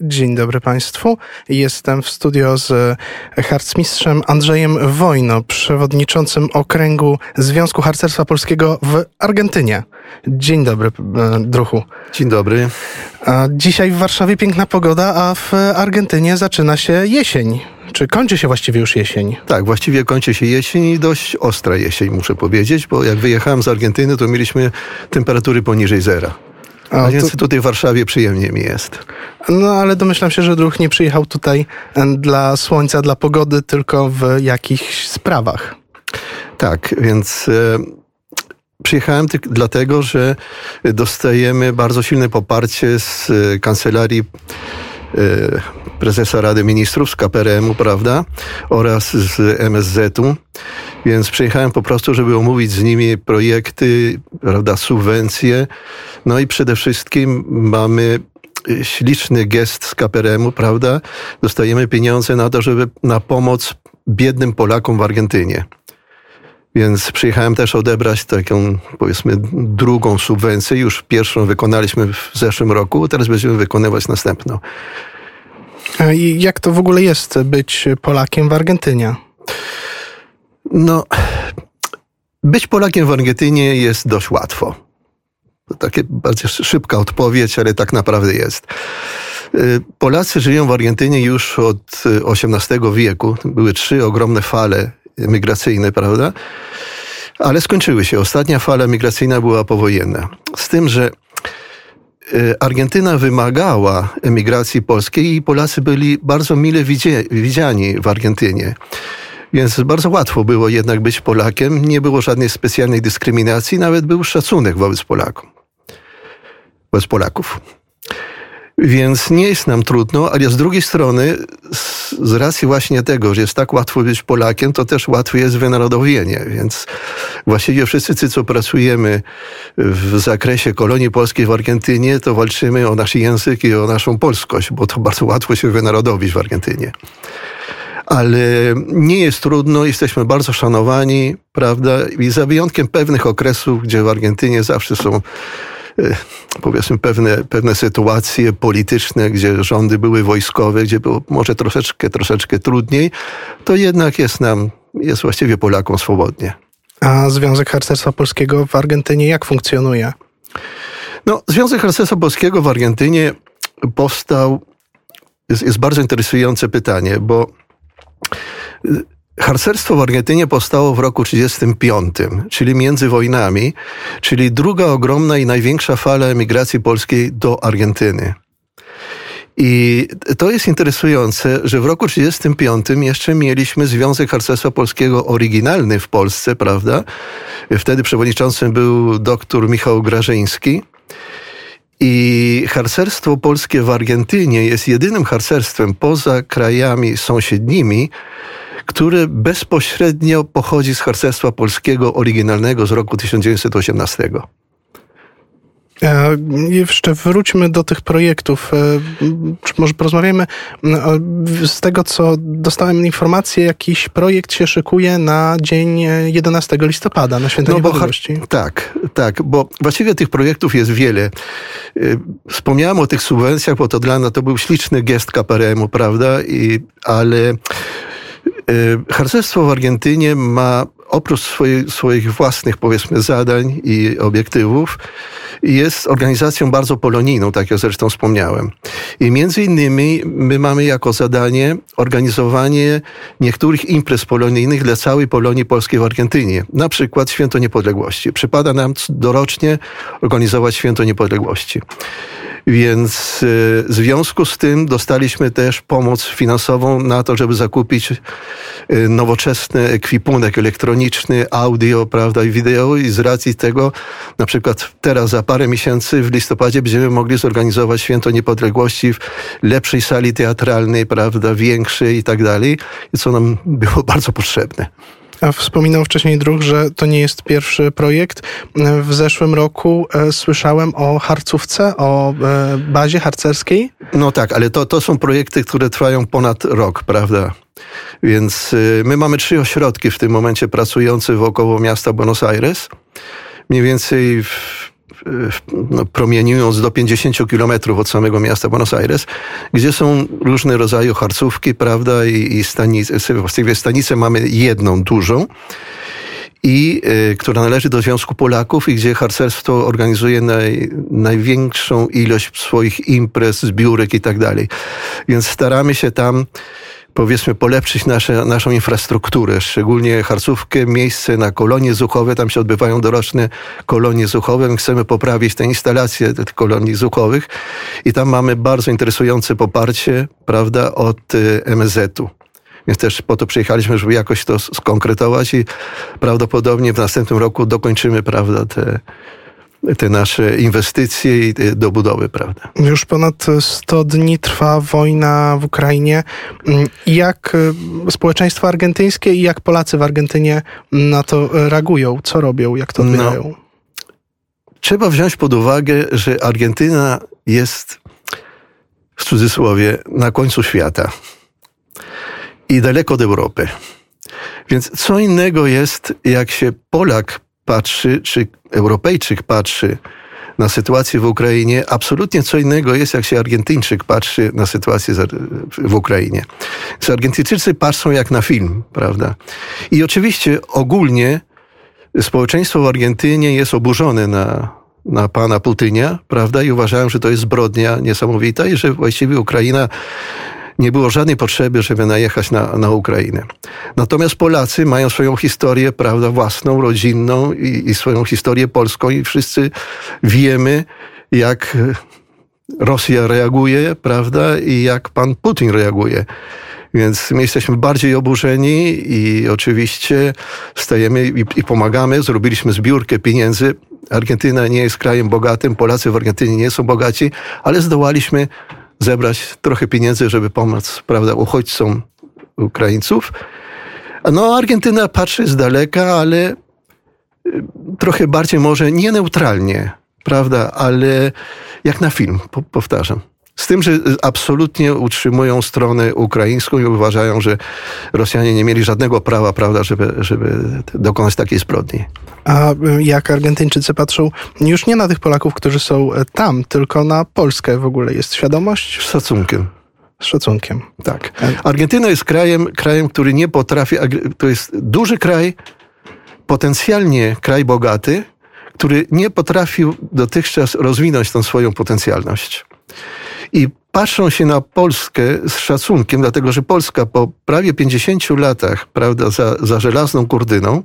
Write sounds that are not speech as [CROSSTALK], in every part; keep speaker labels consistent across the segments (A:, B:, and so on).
A: Dzień dobry Państwu. Jestem w studio z harcmistrzem Andrzejem Wojno, przewodniczącym okręgu Związku Harcerstwa Polskiego w Argentynie. Dzień dobry, e, druhu.
B: Dzień dobry.
A: Dzisiaj w Warszawie piękna pogoda, a w Argentynie zaczyna się jesień. Czy kończy się właściwie już jesień?
B: Tak, właściwie kończy się jesień i dość ostra jesień, muszę powiedzieć, bo jak wyjechałem z Argentyny, to mieliśmy temperatury poniżej zera. A, A więc tutaj w Warszawie przyjemnie mi jest.
A: No ale domyślam się, że druh nie przyjechał tutaj dla słońca, dla pogody, tylko w jakichś sprawach.
B: Tak, więc e, przyjechałem ty- dlatego, że dostajemy bardzo silne poparcie z e, kancelarii prezesa Rady Ministrów z KPRM-u, prawda, oraz z MSZ-u. Więc przyjechałem po prostu, żeby omówić z nimi projekty, prawda, subwencje. No i przede wszystkim mamy śliczny gest z KPRM-u, prawda? Dostajemy pieniądze na to, żeby na pomoc biednym Polakom w Argentynie. Więc przyjechałem też odebrać taką, powiedzmy, drugą subwencję. Już pierwszą wykonaliśmy w zeszłym roku, teraz będziemy wykonywać następną.
A: I jak to w ogóle jest być Polakiem w Argentynie?
B: No, być Polakiem w Argentynie jest dość łatwo. To takie bardzo szybka odpowiedź, ale tak naprawdę jest. Y, Polacy żyją w Argentynie już od XVIII wieku. Były trzy ogromne fale migracyjne, prawda? Ale skończyły się. Ostatnia fala migracyjna była powojenna. Z tym, że y, Argentyna wymagała emigracji polskiej i Polacy byli bardzo mile widziani w Argentynie. Więc bardzo łatwo było jednak być Polakiem. Nie było żadnej specjalnej dyskryminacji, nawet był szacunek wobec Polaków. Wobec Polaków. Więc nie jest nam trudno, ale z drugiej strony, z racji właśnie tego, że jest tak łatwo być Polakiem, to też łatwe jest wynarodowienie. Więc właściwie wszyscy, co pracujemy w zakresie kolonii polskiej w Argentynie, to walczymy o nasz język i o naszą polskość, bo to bardzo łatwo się wynarodowić w Argentynie ale nie jest trudno, jesteśmy bardzo szanowani, prawda? I za wyjątkiem pewnych okresów, gdzie w Argentynie zawsze są powiedzmy pewne, pewne sytuacje polityczne, gdzie rządy były wojskowe, gdzie było może troszeczkę, troszeczkę trudniej, to jednak jest nam, jest właściwie Polakom swobodnie.
A: A Związek Harcerstwa Polskiego w Argentynie jak funkcjonuje?
B: No, Związek Harcerstwa Polskiego w Argentynie powstał, jest, jest bardzo interesujące pytanie, bo Harcerstwo w Argentynie powstało w roku 1935, czyli między wojnami, czyli druga ogromna i największa fala emigracji polskiej do Argentyny. I to jest interesujące, że w roku 1935 jeszcze mieliśmy Związek Harcerstwa Polskiego oryginalny w Polsce, prawda? Wtedy przewodniczącym był doktor Michał Grażyński. I harcerstwo polskie w Argentynie jest jedynym harcerstwem poza krajami sąsiednimi, które bezpośrednio pochodzi z harcerstwa polskiego oryginalnego z roku 1918.
A: E, jeszcze wróćmy do tych projektów. E, może porozmawiamy z tego, co dostałem informację, jakiś projekt się szykuje na dzień 11 listopada, na Święto no Niepodległości.
B: Tak, tak, bo właściwie tych projektów jest wiele. E, wspomniałem o tych subwencjach, bo to dla nas to był śliczny gest KPRM-u, prawda? I, ale harcerstwo w Argentynie ma oprócz swoich, swoich własnych, powiedzmy, zadań i obiektywów, jest organizacją bardzo polonijną, tak jak zresztą wspomniałem. I między innymi my mamy jako zadanie organizowanie niektórych imprez polonijnych dla całej Polonii Polskiej w Argentynie. Na przykład Święto Niepodległości. Przypada nam dorocznie organizować Święto Niepodległości. Więc y, w związku z tym dostaliśmy też pomoc finansową na to, żeby zakupić y, nowoczesny ekwipunek elektroniczny, audio, prawda, i wideo i z racji tego na przykład teraz za parę miesięcy w listopadzie będziemy mogli zorganizować Święto Niepodległości w lepszej sali teatralnej, prawda, większej i tak dalej, co nam było [LAUGHS] bardzo potrzebne.
A: A wspominał wcześniej druh, że to nie jest pierwszy projekt. W zeszłym roku e, słyszałem o harcówce, o e, bazie harcerskiej.
B: No tak, ale to, to są projekty, które trwają ponad rok, prawda? Więc y, my mamy trzy ośrodki w tym momencie pracujące wokoło miasta Buenos Aires. Mniej więcej w no, promieniując do 50 kilometrów od samego miasta Buenos Aires, gdzie są różne rodzaje harcówki, prawda, i, i stanice, właściwie stanicę mamy jedną dużą, i y, która należy do Związku Polaków i gdzie harcerstwo organizuje naj, największą ilość swoich imprez, zbiórek i tak dalej. Więc staramy się tam powiedzmy polepszyć nasze, naszą infrastrukturę, szczególnie harcówkę, miejsce na kolonie zuchowe, tam się odbywają doroczne kolonie zuchowe, My chcemy poprawić te instalacje tych kolonii zuchowych i tam mamy bardzo interesujące poparcie, prawda, od y, MSZ-u. Więc też po to przyjechaliśmy, żeby jakoś to skonkretować i prawdopodobnie w następnym roku dokończymy, prawda, te, te nasze inwestycje i dobudowy, prawda?
A: Już ponad 100 dni trwa wojna w Ukrainie. Jak e, społeczeństwo argentyńskie i jak Polacy w Argentynie na to reagują? Co robią? Jak to odbierają? No,
B: trzeba wziąć pod uwagę, że Argentyna jest w cudzysłowie na końcu świata i daleko od Europy. Więc co innego jest, jak się Polak patrzy, czy Europejczyk patrzy na sytuację w Ukrainie, absolutnie co innego jest, jak się Argentyńczyk patrzy na sytuację w Ukrainie. Więc Argentyńczycy patrzą jak na film, prawda? I oczywiście ogólnie społeczeństwo w Argentynie jest oburzone na, na pana Putynia, prawda? I uważają, że to jest zbrodnia niesamowita i że właściwie Ukraina nie było żadnej potrzeby, żeby najechać na, na Ukrainę. Natomiast Polacy mają swoją historię, prawda, własną, rodzinną i, i swoją historię polską i wszyscy wiemy, jak Rosja reaguje, prawda, i jak pan Putin reaguje. Więc my jesteśmy bardziej oburzeni i oczywiście stajemy i, i, pomagamy. Zrobiliśmy zbiórkę pieniędzy. Argentyna nie jest krajem bogatym, Polacy w Argentynie nie są bogaci, ale zdołaliśmy zebrać trochę pieniędzy, żeby pomóc, prawda, uchodźcom Ukraińców. No, Argentyna patrzy z daleka, ale y, trochę bardziej może nie neutralnie, prawda, ale jak na film, powtarzam. Z tym, że absolutnie utrzymują stronę ukraińską i uważają, że Rosjanie nie mieli żadnego prawa, prawda, żeby, żeby dokonać takiej zbrodni.
A: A jak Argentyńczycy patrzą już nie na tych Polaków, którzy są e, tam, tylko na Polskę w ogóle? Jest świadomość?
B: Z szacunkiem.
A: Z szacunkiem.
B: Tak. Argentyna jest krajem, krajem, który nie potrafi, to jest duży kraj, potencjalnie kraj bogaty, który nie potrafił dotychczas rozwinąć tą swoją potencjalność i patrzą się na Polskę z szacunkiem, dlatego że Polska po prawie 50 latach, prawda, za, za żelazną kurdyną,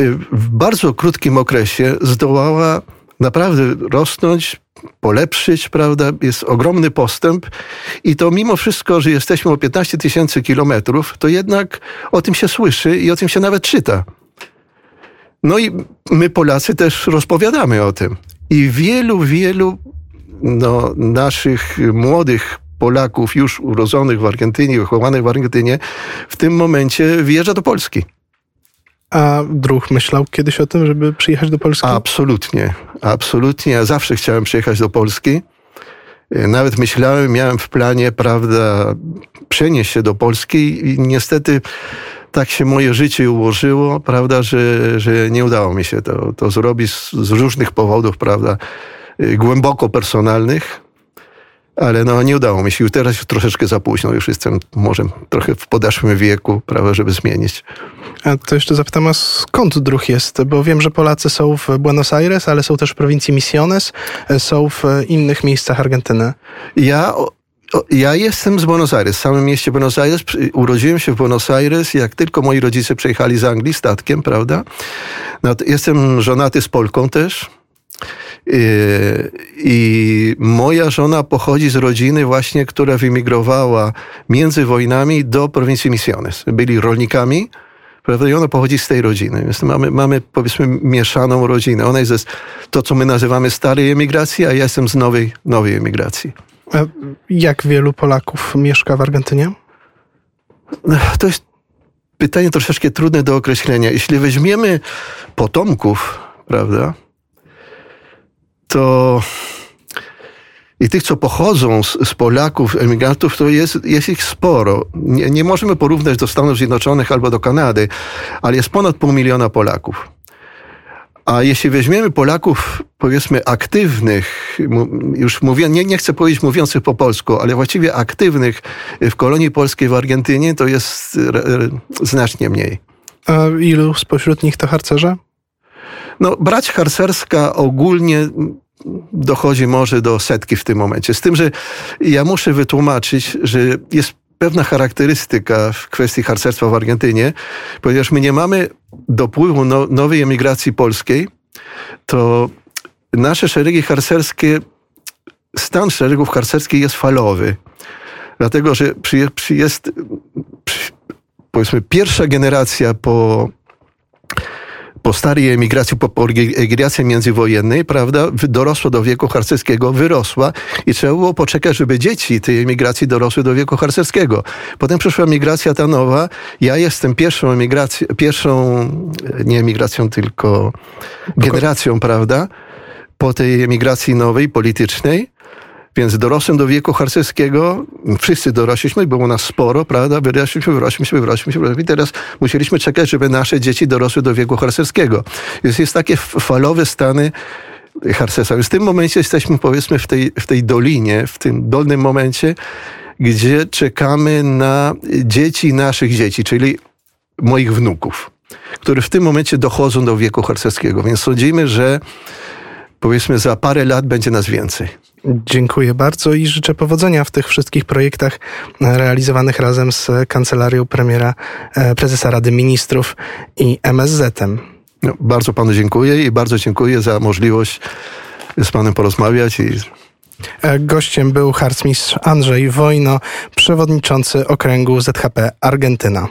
B: y, w bardzo krótkim okresie zdołała naprawdę rosnąć, polepszyć, prawda? Jest ogromny postęp i to mimo wszystko, że jesteśmy o 15 tysięcy kilometrów, to jednak o tym się słyszy i o tym się nawet czyta. No i my Polacy też rozpowiadamy o tym. I wielu, wielu no, naszych młodych Polaków już urodzonych w Argentynie, wychowanych w Argentynie, w tym momencie wyjeżdża do Polski.
A: A druh myślał kiedyś o tym, żeby przyjechać do Polski?
B: Absolutnie, absolutnie. Ja zawsze chciałem przyjechać do Polski. Nawet myślałem, miałem w planie, prawda, przenieść się do Polski i niestety tak się moje życie ułożyło, prawda, że, że nie udało mi się to, to zrobić z, z różnych powodów, prawda. Y, głęboko personalnych, ale no nie udało mi się. Już teraz już troszeczkę za późno, już jestem może trochę w podeszłym wieku, prawo, żeby zmienić.
A: A to jeszcze zapytam, a skąd druh jest? Bo wiem, że Polacy są w Buenos Aires, ale są też w prowincji Misiones, są w innych miejscach Argentyny.
B: Ja ja jestem z Buenos Aires, w samym mieście Buenos Aires. Urodziłem się w Buenos Aires, jak tylko moi rodzice przejechali z Anglii statkiem, prawda? No, jestem żonaty z Polką też. I moja żona pochodzi z rodziny właśnie, która wymigrowała między wojnami do prowincji Misiones. Byli rolnikami, prawda? I ona pochodzi z tej rodziny. Więc mamy, mamy powiedzmy mieszaną rodzinę. Ona jest z to, co my nazywamy starej emigracji, a ja jestem z nowej, nowej emigracji. A
A: jak wielu Polaków mieszka w Argentynie?
B: To jest pytanie troszeczkę trudne do określenia. Jeśli weźmiemy potomków, prawda, to i tych, co pochodzą z, z, Polaków, emigrantów, to jest, jest ich sporo. Nie, nie możemy porównać do Stanów Zjednoczonych albo do Kanady, ale jest ponad pół miliona Polaków. A jeśli weźmiemy Polaków, powiedzmy, aktywnych, już mówię, nie, nie chcę powiedzieć mówiących po polsku, ale właściwie aktywnych w kolonii polskiej w Argentynie, to jest znacznie mniej.
A: A ilu spośród nich to harcerze?
B: No, brać harcerska ogólnie dochodzi może do setki w tym momencie. Z tym, że ja muszę wytłumaczyć, że jest pewna charakterystyka w kwestii harcerstwa w Argentynie, ponieważ my nie mamy dopływu no, nowej emigracji polskiej, to nasze szeregi harcerskie, stan szeregów harcerskich jest falowy. Dlatego, że przy, przy jest, przy, powiedzmy, pierwsza generacja po po starej emigracji, po, po emigracji międzywojennej, prawda, dorosła do wieku harcerskiego, wyrosła i trzeba było poczekać, żeby dzieci tej emigracji dorosły do wieku harcerskiego. Potem przyszła emigracja ta nowa. Ja jestem pierwszą emigracją, pierwszą, nie emigracją, tylko generacją, prawda, po tej emigracji nowej, politycznej. Więc dorosłem do wieku harcerskiego, wszyscy dorośliśmy, było nas sporo, prawda? Wyrośliśmy, wyrośliśmy, wyrośliśmy, wyrośliśmy i teraz musieliśmy czekać, żeby nasze dzieci dorosły do wieku harcerskiego. Więc jest takie falowe stany harcerstwa. Więc w tym momencie jesteśmy powiedzmy w tej, w tej dolinie, w tym dolnym momencie, gdzie czekamy na dzieci naszych dzieci, czyli moich wnuków, które w tym momencie dochodzą do wieku harcerskiego. Więc sądzimy, że powiedzmy za parę lat będzie nas więcej.
A: Dziękuję bardzo i życzę powodzenia w tych wszystkich projektach realizowanych razem z Kancelarią Premiera, e, Prezesa Rady Ministrów i MSZ-em.
B: No, bardzo panu dziękuję i bardzo dziękuję za możliwość z panem porozmawiać i
A: e, Gościem był harcmistrz Andrzej Wojno, przewodniczący okręgu ZHP Argentyna.